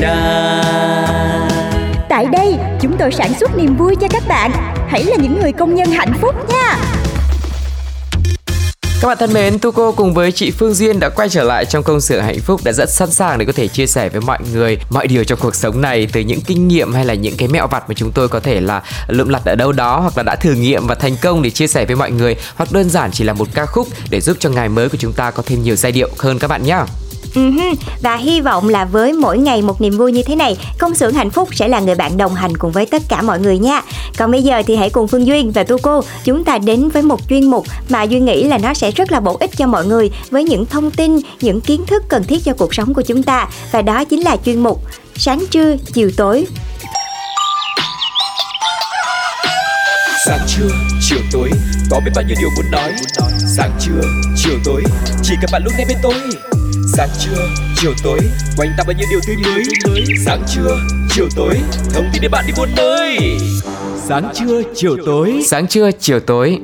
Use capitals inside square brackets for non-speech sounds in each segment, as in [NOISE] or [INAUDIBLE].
đa. Tại đây, chúng tôi sản xuất niềm vui cho các bạn. Hãy là những người công nhân hạnh phúc nha. Các bạn thân mến, Tuco cùng với chị Phương Duyên đã quay trở lại trong công xưởng hạnh phúc đã rất sẵn sàng để có thể chia sẻ với mọi người mọi điều trong cuộc sống này từ những kinh nghiệm hay là những cái mẹo vặt mà chúng tôi có thể là lượm lặt ở đâu đó hoặc là đã thử nghiệm và thành công để chia sẻ với mọi người hoặc đơn giản chỉ là một ca khúc để giúp cho ngày mới của chúng ta có thêm nhiều giai điệu hơn các bạn nhé. Uh-huh. Và hy vọng là với mỗi ngày một niềm vui như thế này, công xưởng hạnh phúc sẽ là người bạn đồng hành cùng với tất cả mọi người nha. Còn bây giờ thì hãy cùng Phương Duyên và Tu Cô chúng ta đến với một chuyên mục mà Duyên nghĩ là nó sẽ rất là bổ ích cho mọi người với những thông tin, những kiến thức cần thiết cho cuộc sống của chúng ta và đó chính là chuyên mục sáng trưa chiều tối Sáng trưa, chiều tối, có biết bao nhiêu điều muốn nói. Sáng trưa, chiều tối, chỉ cần bạn lúc nghe bên tôi. Sáng trưa, chiều tối, quanh ta bao nhiêu điều tươi mới. Sáng trưa, chiều tối, thông tin để bạn đi buôn nơi. Sáng trưa, chiều tối. Sáng trưa, chiều tối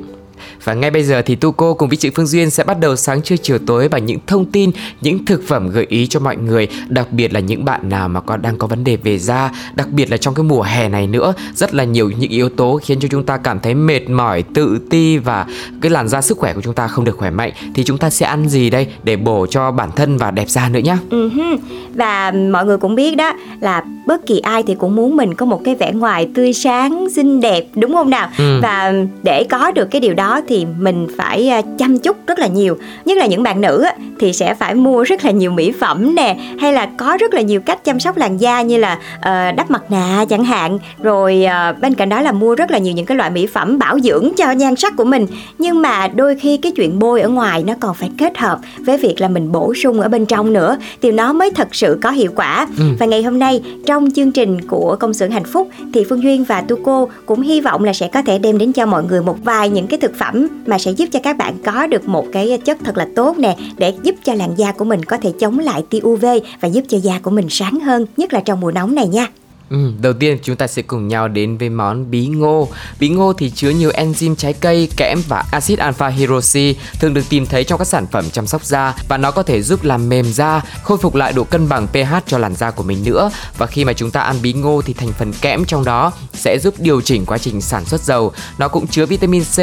và ngay bây giờ thì Tu Cô cùng với chị Phương Duyên sẽ bắt đầu sáng trưa chiều tối bằng những thông tin, những thực phẩm gợi ý cho mọi người, đặc biệt là những bạn nào mà có đang có vấn đề về da, đặc biệt là trong cái mùa hè này nữa, rất là nhiều những yếu tố khiến cho chúng ta cảm thấy mệt mỏi, tự ti và cái làn da sức khỏe của chúng ta không được khỏe mạnh thì chúng ta sẽ ăn gì đây để bổ cho bản thân và đẹp da nữa nhá. Uh-huh. Và mọi người cũng biết đó là bất kỳ ai thì cũng muốn mình có một cái vẻ ngoài tươi sáng, xinh đẹp đúng không nào? Ừ. Và để có được cái điều đó thì mình phải à, chăm chút rất là nhiều. Nhất là những bạn nữ thì sẽ phải mua rất là nhiều mỹ phẩm nè hay là có rất là nhiều cách chăm sóc làn da như là ờ, đắp mặt nạ chẳng hạn. Rồi ờ, bên cạnh đó là mua rất là nhiều những cái loại mỹ phẩm bảo dưỡng cho nhan sắc của mình. Nhưng mà đôi khi cái chuyện bôi ở ngoài nó còn phải kết hợp với việc là mình bổ sung ở bên trong nữa thì nó mới thật sự có hiệu quả. Ừ. và ngày hôm nay trong chương trình của công xưởng hạnh phúc thì phương duyên và tu cô cũng hy vọng là sẽ có thể đem đến cho mọi người một vài những cái thực phẩm mà sẽ giúp cho các bạn có được một cái chất thật là tốt nè, để giúp cho làn da của mình có thể chống lại tia UV và giúp cho da của mình sáng hơn, nhất là trong mùa nóng này nha. Ừ, đầu tiên chúng ta sẽ cùng nhau đến với món bí ngô. Bí ngô thì chứa nhiều enzyme trái cây, kẽm và axit alpha hydroxy thường được tìm thấy trong các sản phẩm chăm sóc da và nó có thể giúp làm mềm da, khôi phục lại độ cân bằng pH cho làn da của mình nữa. Và khi mà chúng ta ăn bí ngô thì thành phần kẽm trong đó sẽ giúp điều chỉnh quá trình sản xuất dầu. Nó cũng chứa vitamin C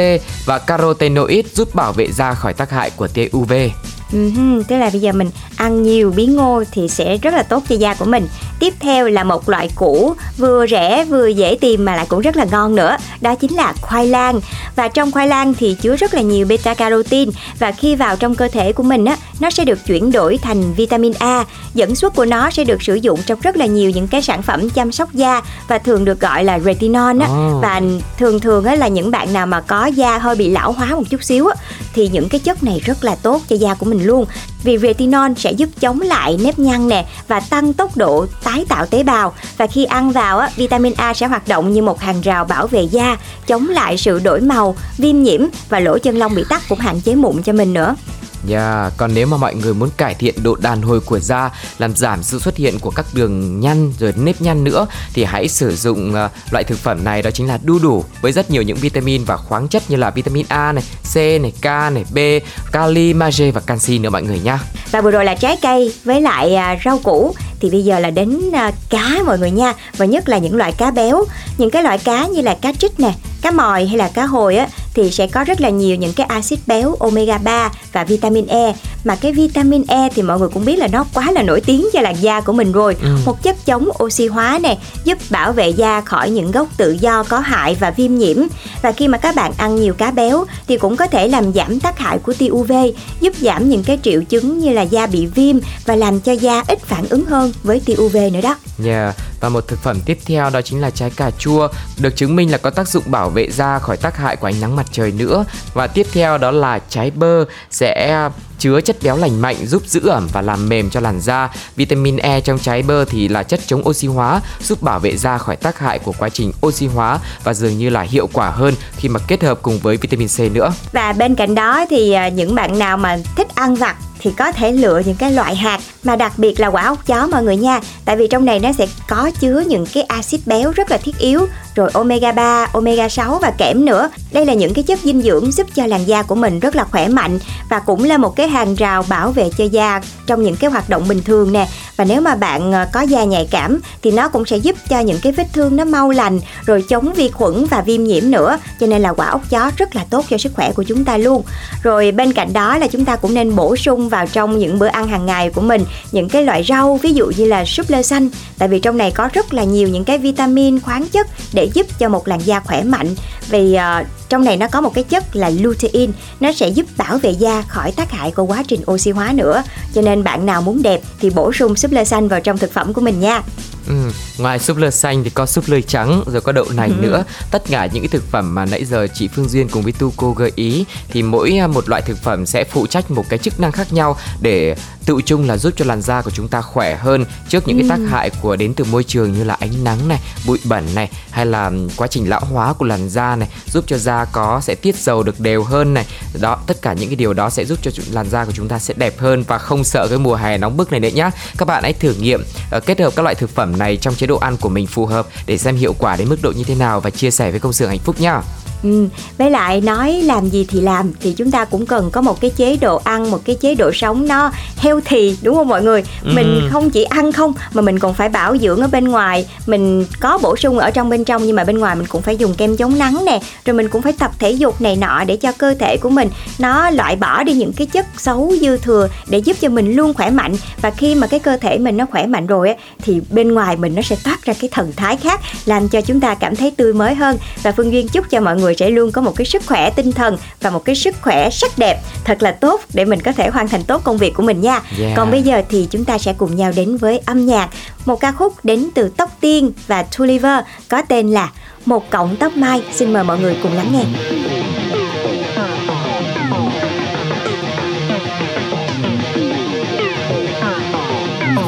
và carotenoid giúp bảo vệ da khỏi tác hại của tia UV. Ừm, tức là bây giờ mình ăn nhiều bí ngô thì sẽ rất là tốt cho da của mình. Tiếp theo là một loại củ vừa rẻ vừa dễ tìm mà lại cũng rất là ngon nữa. Đó chính là khoai lang. Và trong khoai lang thì chứa rất là nhiều beta carotin và khi vào trong cơ thể của mình á, nó sẽ được chuyển đổi thành vitamin A. Dẫn xuất của nó sẽ được sử dụng trong rất là nhiều những cái sản phẩm chăm sóc da và thường được gọi là retinol á. Ồ. Và thường thường á là những bạn nào mà có da hơi bị lão hóa một chút xíu á thì những cái chất này rất là tốt cho da của mình luôn vì retinol sẽ giúp chống lại nếp nhăn nè và tăng tốc độ tái tạo tế bào. Và khi ăn vào á, vitamin A sẽ hoạt động như một hàng rào bảo vệ da chống lại sự đổi màu viêm nhiễm và lỗ chân lông bị tắc cũng hạn chế mụn cho mình nữa. Yeah, còn nếu mà mọi người muốn cải thiện độ đàn hồi của da, làm giảm sự xuất hiện của các đường nhăn rồi nếp nhăn nữa thì hãy sử dụng ờ, loại thực phẩm này đó chính là đu đủ với rất nhiều những vitamin và khoáng chất như là vitamin A này, C này, K này, B, kali, magie và canxi nữa mọi người nha. và vừa rồi là trái cây với lại à, rau củ. Thì bây giờ là đến à, cá mọi người nha. Và nhất là những loại cá béo. Những cái loại cá như là cá trích nè cá mòi hay là cá hồi á thì sẽ có rất là nhiều những cái axit béo omega 3 và vitamin E. Mà cái vitamin E thì mọi người cũng biết là nó quá là nổi tiếng cho làn da của mình rồi. Ừ. một chất chống oxy hóa nè giúp bảo vệ da khỏi những gốc tự do có hại và viêm nhiễm. Và khi mà các bạn ăn nhiều cá béo thì cũng có thể làm giảm tác hại của tia UV giúp giảm những cái triệu chứng như là da bị viêm và làm cho da ít phản ứng hơn với tia UV nữa đó Yeah. Và một thực phẩm tiếp theo đó chính là trái cà chua, Được chứng minh là có tác dụng bảo vệ da khỏi tác hại của ánh nắng mặt trời nữa. Và tiếp theo đó là trái bơ, sẽ ờ, chứa chất béo lành mạnh, giúp giữ ẩm và làm mềm cho làn da. Vitamin E trong trái bơ thì là chất chống oxy hóa, Giúp bảo vệ da khỏi tác hại của quá trình oxy hóa Và dường như là hiệu quả hơn khi mà kết hợp cùng với vitamin C nữa. Và bên cạnh đó thì ờ, những bạn nào mà thích ăn vặt thì có thể lựa những cái loại hạt mà đặc biệt là quả ốc chó mọi người nha. Tại vì trong này nó sẽ có chứa những cái axit béo rất là thiết yếu rồi omega 3, omega 6 và kẽm nữa. Đây là những cái chất dinh dưỡng giúp cho làn da của mình rất là khỏe mạnh và cũng là một cái hàng rào bảo vệ cho da trong những cái hoạt động bình thường nè. Và nếu mà bạn ờ, có da nhạy cảm thì nó cũng sẽ giúp cho những cái vết thương nó mau lành rồi chống vi khuẩn và viêm nhiễm nữa. Cho nên là quả ốc chó rất là tốt cho sức khỏe của chúng ta luôn. Rồi bên cạnh đó là chúng ta cũng nên bổ sung vào trong những bữa ăn hàng ngày của mình những cái loại rau ví dụ như là súp lơ xanh tại vì trong này có rất là nhiều những cái vitamin khoáng chất để giúp cho một làn da khỏe mạnh. Vì uh, trong này nó có một cái chất là lutein nó sẽ giúp bảo vệ da khỏi tác hại của quá trình oxy hóa nữa. Cho nên bạn nào muốn đẹp thì bổ sung súp lơ xanh vào trong thực phẩm của mình nha. Ừ, ngoài súp lơ xanh thì có súp lơ trắng rồi có đậu nành nữa. Tất cả những cái thực phẩm mà nãy giờ chị Phương Duyên cùng với Tu cô gợi ý thì mỗi à, một loại thực phẩm sẽ phụ trách một cái chức năng khác nhau để tự chung là giúp cho làn da của chúng ta khỏe hơn trước những cái tác hại của đến từ môi trường như là ánh nắng này bụi bẩn này hay là quá trình lão hóa của làn da này giúp cho da có sẽ tiết dầu được đều hơn này. Đó tất cả những cái điều đó sẽ giúp cho làn da của chúng ta sẽ đẹp hơn và không sợ cái mùa hè nóng bức này nữa nhá. Các bạn hãy thử nghiệm ờ, kết hợp các loại thực phẩm này trong chế độ ăn của mình phù hợp để xem hiệu quả đến mức độ như thế nào và chia sẻ với công xưởng hạnh phúc nhá. Ừ, với lại nói làm gì thì làm thì chúng ta cũng cần có một cái chế độ ăn một cái chế độ sống nó healthy đúng không mọi người? Mình không chỉ ăn không mà mình còn phải bảo dưỡng ở bên ngoài. Mình có bổ sung ở trong bên trong nhưng mà bên ngoài mình cũng phải dùng kem chống nắng nè rồi mình cũng phải tập thể dục này nọ để cho cơ thể của mình nó loại bỏ đi những cái chất xấu dư thừa để giúp cho mình luôn khỏe mạnh. Và khi mà cái cơ thể mình nó khỏe mạnh rồi á thì bên ngoài mình nó sẽ toát ra cái thần thái khác làm cho chúng ta cảm thấy tươi mới hơn. Và phương duyên chúc cho mọi người sẽ luôn có một cái sức khỏe tinh thần và một cái sức khỏe sắc đẹp. Thật là tốt để mình có thể hoàn thành tốt công việc của mình nha. Yeah. còn bây giờ thì chúng ta sẽ cùng nhau đến với âm nhạc. Một ca khúc đến từ tóc tiên và Tulliver có tên là một cọng tóc mai. Xin mời mọi người cùng lắng nghe.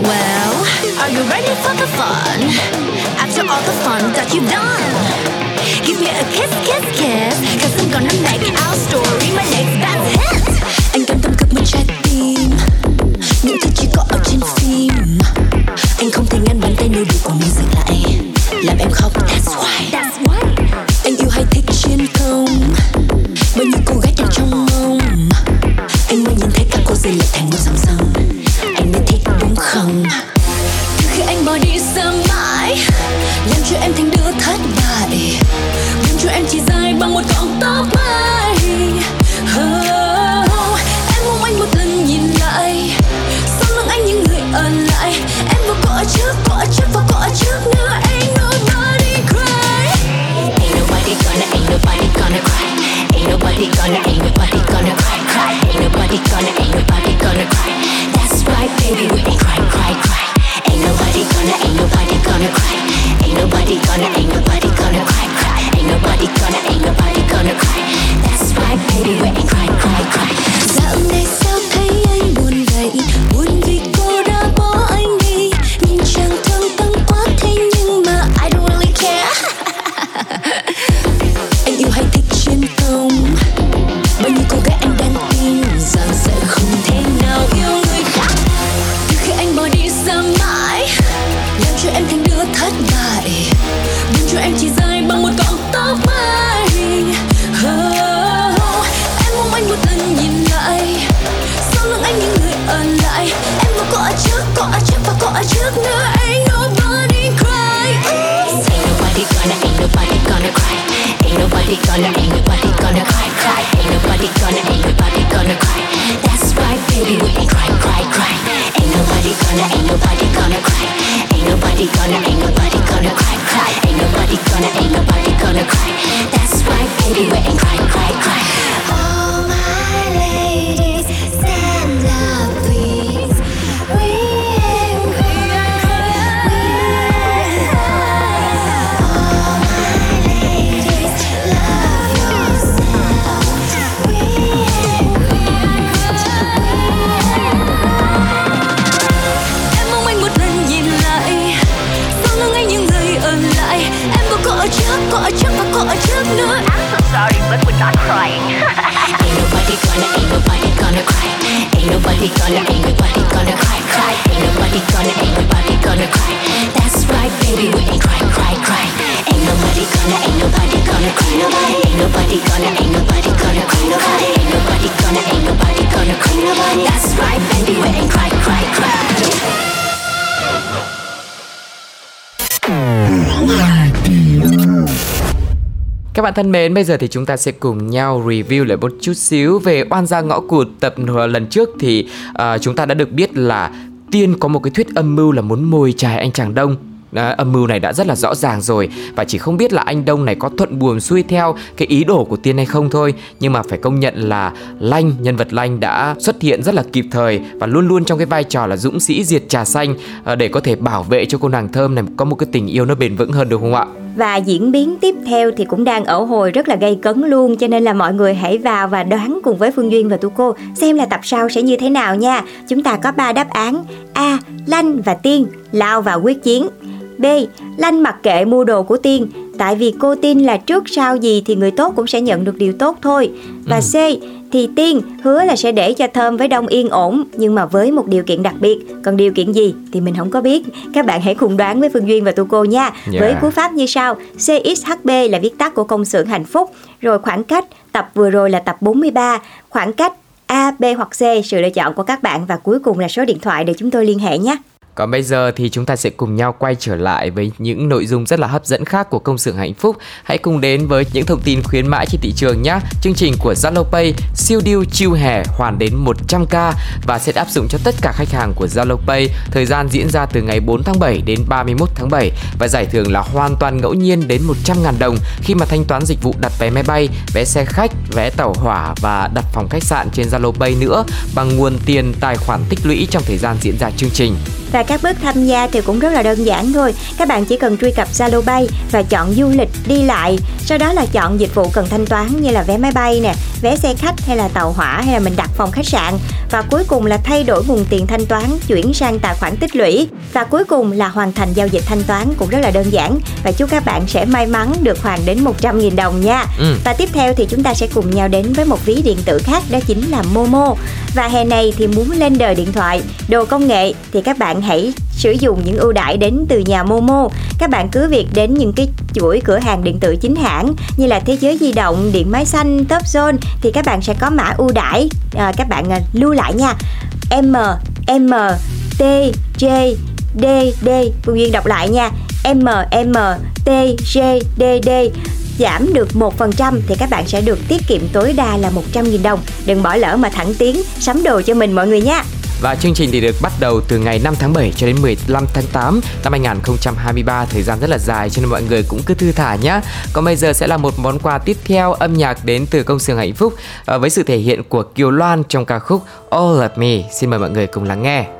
Well, are you ready for the fun? After all the fun that you've done, give me a kiss, kiss, kiss. Cause I'm gonna make our story my next best hit. Anh cam tâm cực một trái tim, những thứ chỉ có ở trên phim. Anh không thể ngăn bàn tay nêu đùa của mình dừng lại, làm em khóc. That's why. That's why. Bạn thân mến, bây giờ thì chúng ta sẽ cùng nhau review lại một chút xíu về oan gia ngõ cụt tập lần trước. Thì uh, chúng ta đã được biết là Tiên có một cái thuyết âm mưu là muốn mồi chài anh chàng Đông. Đó, âm mưu này đã rất là rõ ràng rồi. Và chỉ không biết là anh Đông này có thuận buồm xuôi theo cái ý đồ của Tiên hay không thôi. Nhưng mà phải công nhận là Lanh nhân vật Lanh đã xuất hiện rất là kịp thời và luôn luôn trong cái vai trò là dũng sĩ diệt trà xanh à, để có thể bảo vệ cho cô nàng thơm này có một cái tình yêu nó bền vững hơn được không ạ? Và diễn biến tiếp theo thì cũng đang ở hồi rất là gây cấn luôn Cho nên là mọi người hãy vào và đoán cùng với Phương Duyên và Tu Cô Xem là tập sau sẽ như thế nào nha Chúng ta có 3 đáp án A. Lanh và Tiên lao vào quyết chiến B. Lanh mặc kệ mua đồ của Tiên Tại vì cô tin là trước sau gì thì người tốt cũng sẽ nhận được điều tốt thôi Và C. Thì Tiên hứa là sẽ để cho Thơm với Đông yên ổn Nhưng mà với một điều kiện đặc biệt. Còn điều kiện gì thì mình không có biết. Các bạn hãy cùng đoán với Phương Duyên và Tu Cô nha. Yeah. Với cú pháp như sau CXHB là viết tắt của công xưởng hạnh phúc. Rồi khoảng cách Tập vừa rồi là tập 43 Khoảng cách A, B hoặc C Sự lựa chọn của các bạn. Và cuối cùng là số điện thoại để chúng tôi liên hệ nhé còn bây giờ thì chúng ta sẽ cùng nhau quay trở lại với những nội dung rất là hấp dẫn khác của công xưởng hạnh phúc. Hãy cùng đến với những thông tin khuyến mãi trên thị trường nhé. Chương trình của Zalo Pay siêu deal chiêu hè hoàn đến 100k và sẽ áp dụng cho tất cả khách hàng của Zalo Pay. Thời gian diễn ra từ ngày 4 tháng 7 đến 31 tháng 7 và giải thưởng là hoàn toàn ngẫu nhiên đến 100.000 đồng khi mà thanh toán dịch vụ đặt vé máy bay, vé xe khách, vé tàu hỏa và đặt phòng khách sạn trên Zalo Pay nữa bằng nguồn tiền tài khoản tích lũy trong thời gian diễn ra chương trình. Và các bước tham gia thì cũng rất là đơn giản thôi. Các bạn chỉ cần truy cập Zalo Bay và chọn du lịch đi lại. Sau đó là chọn dịch vụ cần thanh toán như là vé máy bay nè Vé xe khách hay là tàu hỏa hay là mình đặt phòng khách sạn. Và cuối cùng là thay đổi nguồn tiền thanh toán chuyển sang tài khoản tích lũy. Và cuối cùng là hoàn thành giao dịch thanh toán cũng rất là đơn giản. Và chúc các bạn sẽ may mắn được hoàn đến 100.000 đồng nha. Ừ. Và tiếp theo thì chúng ta sẽ cùng nhau đến với một ví điện tử khác đó chính là Momo và hè này thì muốn lên đời điện thoại, đồ công nghệ thì các bạn hãy sử dụng những ưu đãi đến từ nhà Momo. Các bạn cứ việc đến những cái chuỗi cửa hàng điện tử chính hãng như là Thế giới di động, Điện máy xanh, Top Zone thì các bạn sẽ có mã ưu đãi à, các bạn à, lưu lại nha. M M T J D D Phương Duyên đọc lại nha. M M T J D D giảm được 1% thì các bạn sẽ được tiết kiệm tối đa là 100.000 đồng. Đừng bỏ lỡ mà thẳng tiến, sắm đồ cho mình mọi người nha. Và chương trình thì được bắt đầu từ ngày 5 tháng 7 cho đến 15 tháng 8 năm 2023 Thời gian rất là dài cho nên mọi người cũng cứ thư thả nhé Còn bây giờ sẽ là một món quà tiếp theo âm nhạc đến từ công xưởng hạnh phúc ờ, Với sự thể hiện của Kiều Loan trong ca khúc All of Me Xin mời mọi người cùng lắng nghe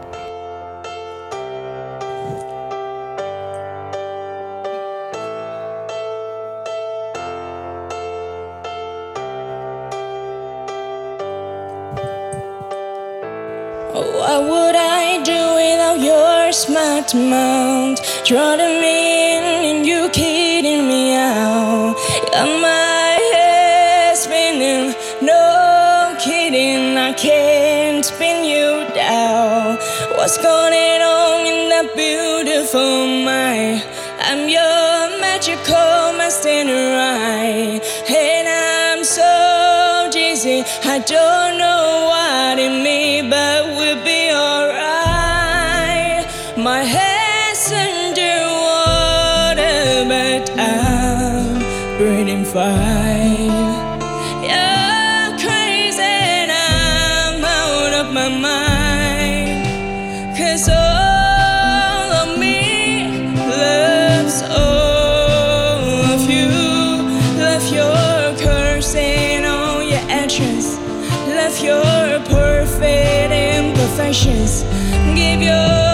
smart mouth? Drawing me in and you kidding me out. Got my head spinning, no kidding, I can't spin you down. What's going on in that beautiful mind? I'm your magical master, right? And I'm so dizzy, I don't five. you're crazy and I'm out of my mind. Cause all of me loves all of you. Love your curves and all your edges. Love your perfect imperfections. Give your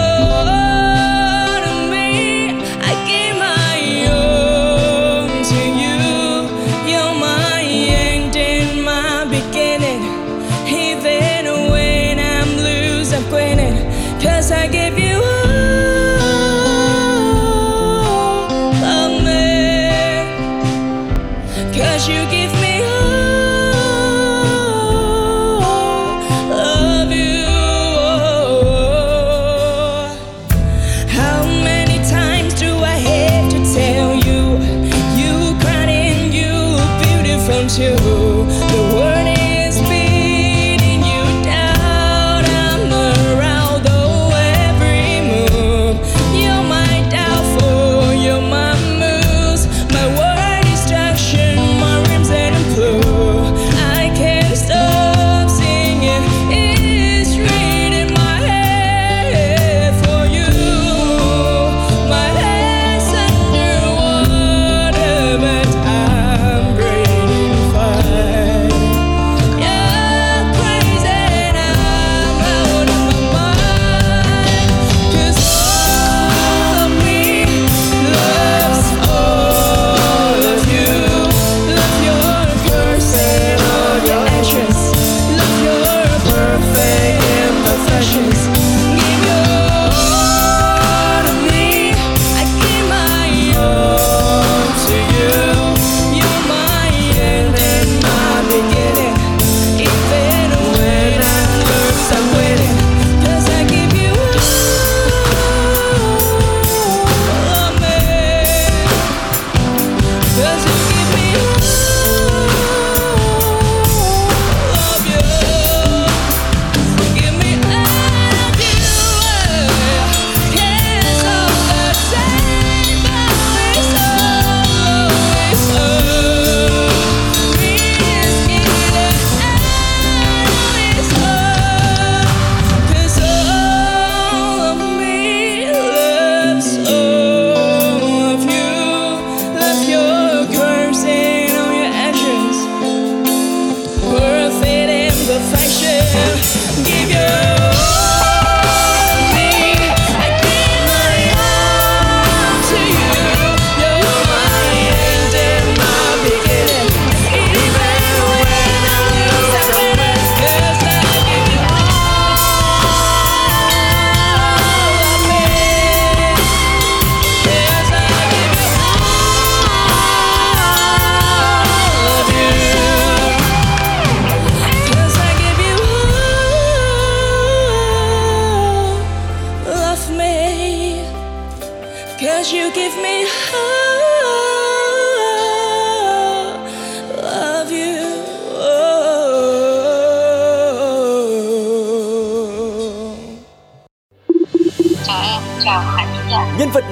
you.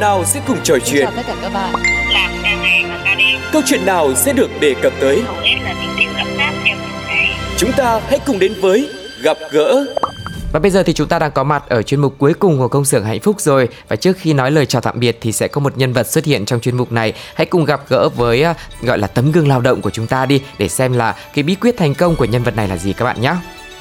Nào sẽ cùng trò chuyện? Chào tất cả các bạn. Câu chuyện nào sẽ được đề cập tới? Chúng ta hãy cùng đến với Gặp gỡ. Và bây giờ thì chúng ta đang có mặt ở chuyên mục cuối cùng của công xưởng hạnh phúc rồi. Và trước khi nói lời chào tạm biệt thì sẽ có một nhân vật xuất hiện trong chuyên mục này. Hãy cùng gặp gỡ với à, gọi là tấm gương lao động của chúng ta đi Để xem là cái bí quyết thành công của nhân vật này là gì các bạn nhé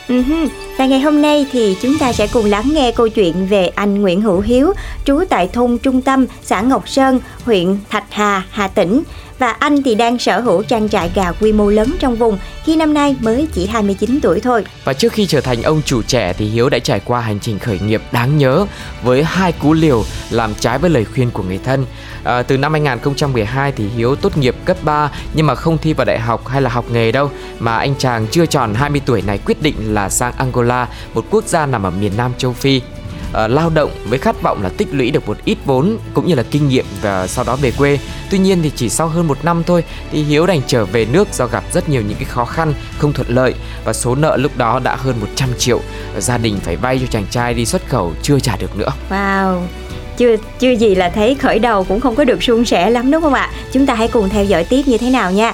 Uh-huh. Và ngày hôm nay thì chúng ta sẽ cùng lắng nghe câu chuyện về anh Nguyễn Hữu Hiếu, trú tại thôn Trung Tâm, xã Ngọc Sơn, huyện Thạch Hà, Hà Tĩnh. Và anh thì đang sở hữu trang trại gà quy mô lớn trong vùng khi năm nay mới chỉ 29 tuổi thôi. Và trước khi trở thành ông chủ trẻ thì Hiếu đã trải qua hành trình khởi nghiệp đáng nhớ với hai cú liều làm trái với lời khuyên của người thân. À, từ năm 2012 thì Hiếu tốt nghiệp cấp 3 nhưng mà không thi vào đại học hay là học nghề đâu mà anh chàng chưa tròn 20 tuổi này quyết định là sang Angola, một quốc gia nằm ở miền Nam châu Phi uh, lao động với khát vọng là tích lũy được một ít vốn cũng như là kinh nghiệm và sau đó về quê. Tuy nhiên thì chỉ sau hơn một năm thôi thì Hiếu đành trở về nước do gặp rất nhiều những cái khó khăn không thuận lợi và số nợ lúc đó đã hơn 100 triệu. Gia đình phải vay cho chàng trai đi xuất khẩu chưa trả được nữa. Wow, chưa chưa gì là thấy khởi đầu cũng không có được suôn sẻ lắm đúng không ạ? Chúng ta hãy cùng theo dõi tiếp như thế nào nha.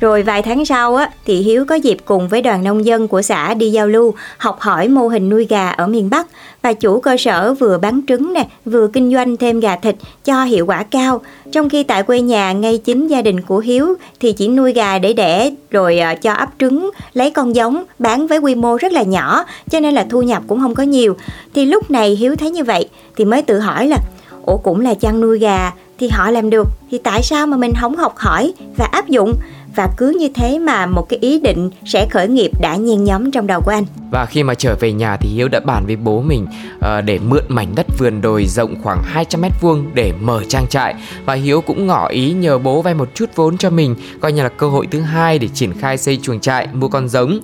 Rồi vài tháng sau á, thì Hiếu có dịp cùng với đoàn nông dân của xã đi giao lưu, học hỏi mô hình nuôi gà ở miền Bắc và chủ cơ sở vừa bán trứng nè, vừa kinh doanh thêm gà thịt cho hiệu quả cao. Trong khi tại quê nhà ngay chính gia đình của Hiếu thì chỉ nuôi gà để đẻ rồi ờ, cho ấp trứng, lấy con giống bán với quy mô rất là nhỏ cho nên là thu nhập cũng không có nhiều. Thì lúc này Hiếu thấy như vậy thì mới tự hỏi là ủa cũng là chăn nuôi gà thì họ làm được thì tại sao mà mình không học hỏi và áp dụng và cứ như thế mà một cái ý định sẽ khởi nghiệp đã nhen nhóm trong đầu của anh. Và khi mà trở về nhà thì Hiếu đã bàn với bố mình uh, để mượn mảnh đất vườn đồi rộng khoảng 200 mét vuông để mở trang trại. Và Hiếu cũng ngỏ ý nhờ bố vay một chút vốn cho mình coi như là cơ hội thứ hai để triển khai xây chuồng trại mua con giống.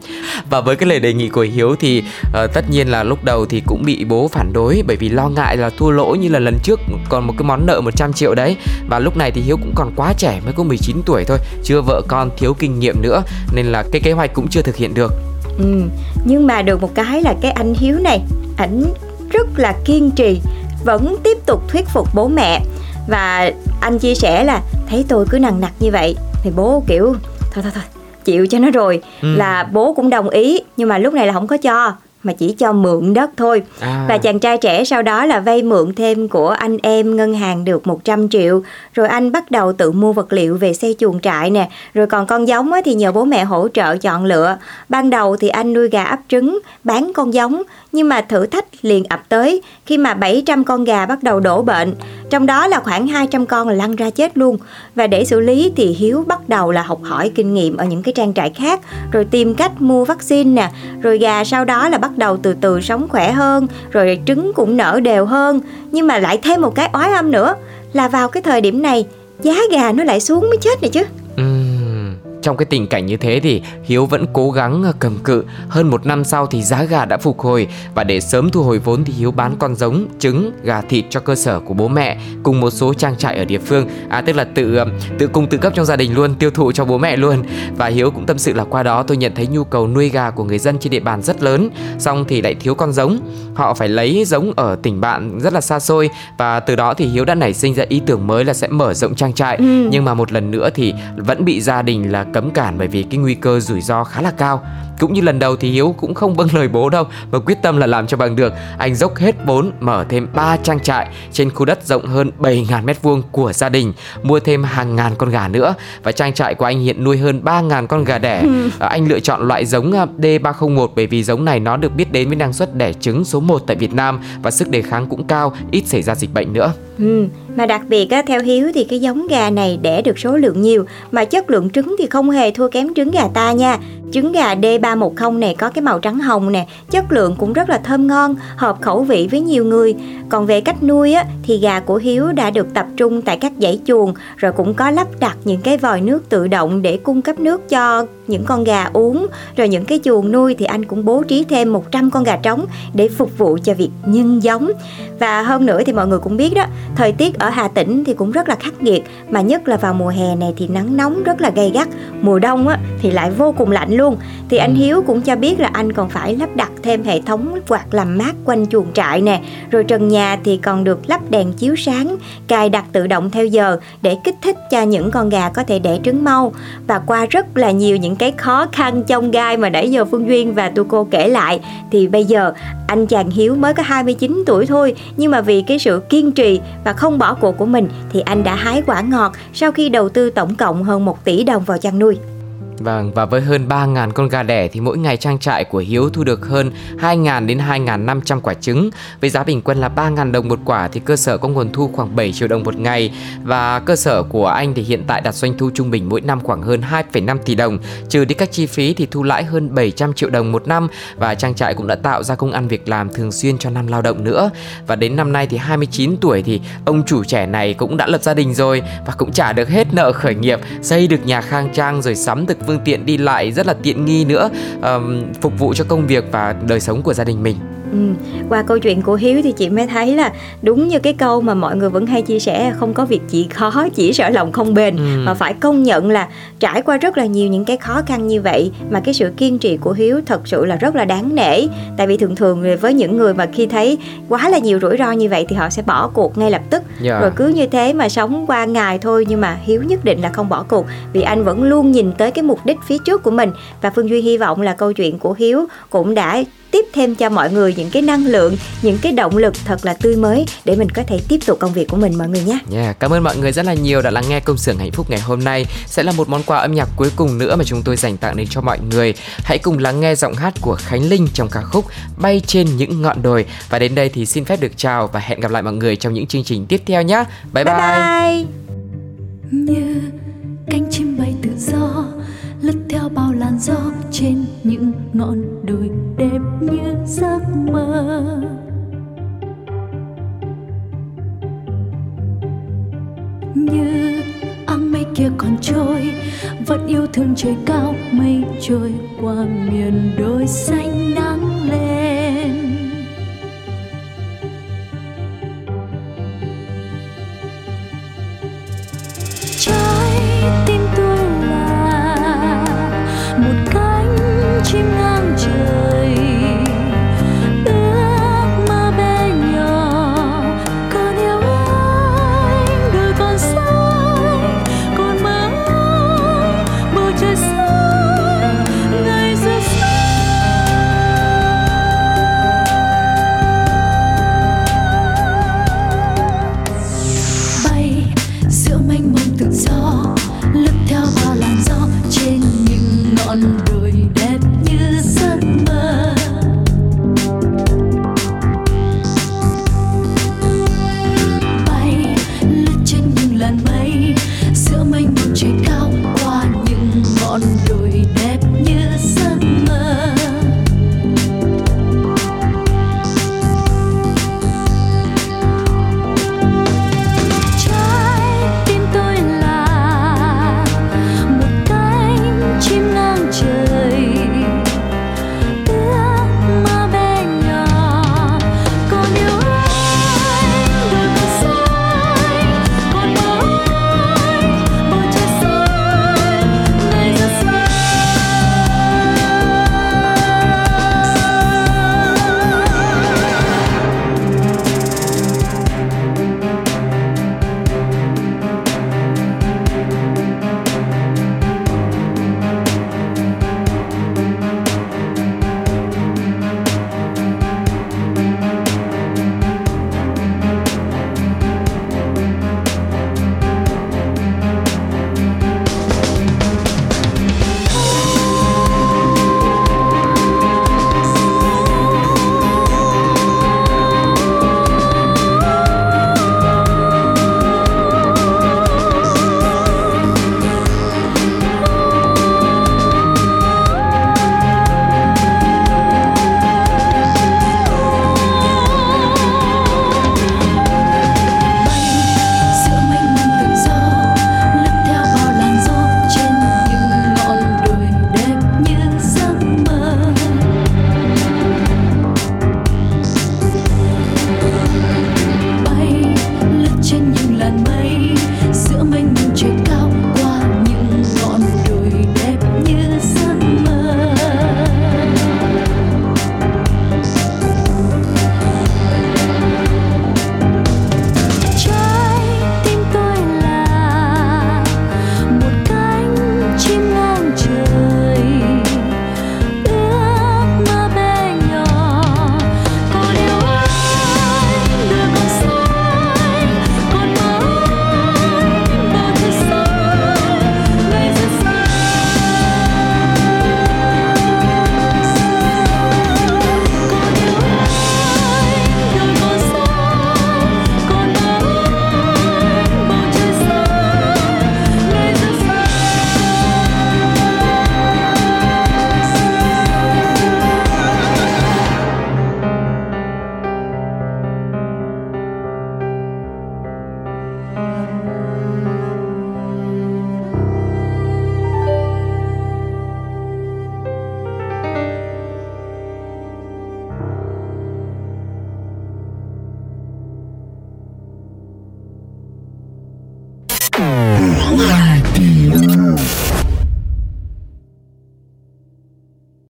Và với cái lời đề nghị của Hiếu thì uh, tất nhiên là lúc đầu thì cũng bị bố phản đối bởi vì lo ngại là thua lỗ như là lần trước còn một cái món nợ 100 triệu đấy. Và lúc này thì Hiếu cũng còn quá trẻ mới có 19 tuổi thôi chưa vợ con thiếu kinh nghiệm nữa nên là cái kế hoạch cũng chưa thực hiện được ừ. nhưng mà được một cái là cái anh Hiếu này ảnh rất là kiên trì vẫn tiếp tục thuyết phục bố mẹ và anh chia sẻ là thấy tôi cứ nằng nặc như vậy thì bố kiểu thôi thôi thôi chịu cho nó rồi Ừ. là bố cũng đồng ý nhưng mà lúc này là không có cho mà chỉ cho mượn đất thôi. À, và chàng trai trẻ sau đó là vay mượn thêm của anh em ngân hàng được 100 triệu. Rồi anh bắt đầu tự mua vật liệu về xây chuồng trại nè. Rồi còn con giống thì nhờ bố mẹ hỗ trợ chọn lựa. Ban đầu thì anh nuôi gà ấp trứng, bán con giống. Nhưng mà thử thách liền ập tới Khi mà 700 con gà bắt đầu đổ bệnh. Trong đó là khoảng 200 con là lăn ra chết luôn. Và để xử lý thì Hiếu bắt đầu là học hỏi kinh nghiệm ở những cái trang trại khác. Rồi tìm cách mua vaccine nè. Rồi gà sau đó là bắt đầu từ từ sống khỏe hơn, Rồi trứng cũng nở đều hơn. Nhưng mà lại thêm một cái oái âm nữa, Là vào cái thời điểm này, Giá gà nó lại xuống mới chết này chứ. Trong cái tình cảnh như thế thì Hiếu vẫn cố gắng ờ, cầm cự. Hơn một năm sau thì giá gà đã phục hồi. Và để sớm thu hồi vốn thì Hiếu bán con giống, trứng, gà thịt cho cơ sở của bố mẹ Cùng một số trang trại ở địa phương. À tức là tự ờ, tự cung tự cấp trong gia đình luôn Tiêu thụ cho bố mẹ luôn. Và Hiếu cũng tâm sự là qua đó tôi nhận thấy nhu cầu nuôi gà của người dân trên địa bàn rất lớn. Xong thì lại thiếu con giống. Họ phải lấy giống ở tỉnh bạn rất là xa xôi. Và từ đó thì Hiếu đã nảy sinh ra ý tưởng mới là sẽ mở rộng trang trại. Ừ. Nhưng mà một lần nữa thì vẫn bị gia đình là cấm cản bởi vì cái nguy cơ rủi ro khá là cao cũng như lần đầu thì Hiếu cũng không vâng lời bố đâu mà quyết tâm là làm cho bằng được. Anh dốc hết vốn mở thêm 3 trang trại trên khu đất rộng hơn 7.000 mét vuông của gia đình, mua thêm hàng ngàn con gà nữa và trang trại của anh hiện nuôi hơn 3.000 con gà đẻ. À, [LAUGHS] anh lựa chọn loại giống à, D301 bởi vì giống này nó được biết đến với năng suất đẻ trứng số 1 tại Việt Nam và sức đề kháng cũng cao, ít xảy ra dịch bệnh nữa. Ừ, mà đặc biệt á, theo Hiếu thì cái giống gà này đẻ được số lượng nhiều mà chất lượng trứng thì không hề thua kém trứng gà ta nha. Trứng gà 310 này có cái màu trắng hồng nè, chất lượng cũng rất là thơm ngon, hợp khẩu vị với nhiều người. Còn về cách nuôi á, thì gà của Hiếu đã được tập trung tại các dãy chuồng rồi cũng có lắp đặt những cái vòi nước tự động để cung cấp nước cho những con gà uống. Rồi những cái chuồng nuôi thì anh cũng bố trí thêm 100 con gà trống để phục vụ cho việc nhân giống. Và hơn nữa thì mọi người cũng biết đó, thời tiết ở Hà Tĩnh thì cũng rất là khắc nghiệt mà nhất là vào mùa hè này thì nắng nóng rất là gay gắt, mùa đông á thì lại vô cùng lạnh luôn. Thì anh Hiếu cũng cho biết là anh còn phải lắp đặt thêm hệ thống quạt làm mát quanh chuồng trại nè, rồi trần nhà thì còn được lắp đèn chiếu sáng, cài đặt tự động theo giờ để kích thích cho những con gà có thể đẻ trứng mau. Và qua rất là nhiều những cái khó khăn trong gai mà nãy giờ Phương Duyên và tu cô kể lại thì bây giờ, anh chàng Hiếu mới có 29 tuổi thôi, nhưng mà vì cái sự kiên trì và không bỏ cuộc của mình, thì anh đã hái quả ngọt sau khi đầu tư tổng cộng hơn 1 tỷ đồng vào chăn nuôi. Vâng, và với hơn 3.000 con gà đẻ thì mỗi ngày trang trại của Hiếu thu được hơn 2.000 đến 2.500 quả trứng. Với giá bình quân là 3.000 đồng một quả thì cơ sở có nguồn thu khoảng 7 triệu đồng một ngày. Và cơ sở của anh thì hiện tại đạt doanh thu trung bình mỗi năm khoảng hơn 2,5 tỷ đồng. Trừ đi các chi phí thì thu lãi hơn 700 triệu đồng một năm. Và trang trại cũng đã tạo ra công ăn việc làm thường xuyên cho năm lao động nữa. Và đến năm nay thì 29 tuổi thì ông chủ trẻ này cũng đã lập gia đình rồi và cũng trả được hết nợ khởi nghiệp, xây được nhà khang trang rồi sắm được phương tiện đi lại rất là tiện nghi nữa phục vụ cho công việc và đời sống của gia đình mình. Ừ. Qua câu chuyện của Hiếu thì chị mới thấy là đúng như cái câu mà mọi người vẫn hay chia sẻ không có việc gì khó chỉ sợ lòng không bền Ừ. mà phải công nhận là trải qua rất là nhiều những cái khó khăn như vậy mà cái sự kiên trì của Hiếu thật sự là rất là đáng nể tại vì thường thường với những người mà khi thấy quá là nhiều rủi ro như vậy thì họ sẽ bỏ cuộc ngay lập tức Dạ. rồi cứ như thế mà sống qua ngày thôi nhưng mà Hiếu nhất định là không bỏ cuộc vì anh vẫn luôn nhìn tới cái mục đích phía trước của mình và Phương Duy hy vọng là câu chuyện của Hiếu cũng đã tiếp thêm cho mọi người những cái năng lượng những cái động lực thật là tươi mới để mình có thể tiếp tục công việc của mình mọi người nhé. Yeah, cảm ơn mọi người rất là nhiều đã lắng nghe công xưởng hạnh phúc ngày hôm nay. Sẽ là một món quà âm nhạc cuối cùng nữa mà chúng tôi dành tặng đến cho mọi người. Hãy cùng lắng nghe giọng hát của Khánh Linh trong ca khúc bay trên những ngọn đồi. Và đến đây thì xin phép được chào và hẹn gặp lại mọi người trong những chương trình tiếp theo nhé. Bye bye, bye, bye. như cánh chim bay tự do lướt theo bao làn gió trên những ngọn đồi đẹp như giấc mơ. Như áng mây kia còn trôi, vẫn yêu thương trời cao mây trôi qua miền đồi xanh nắng lên.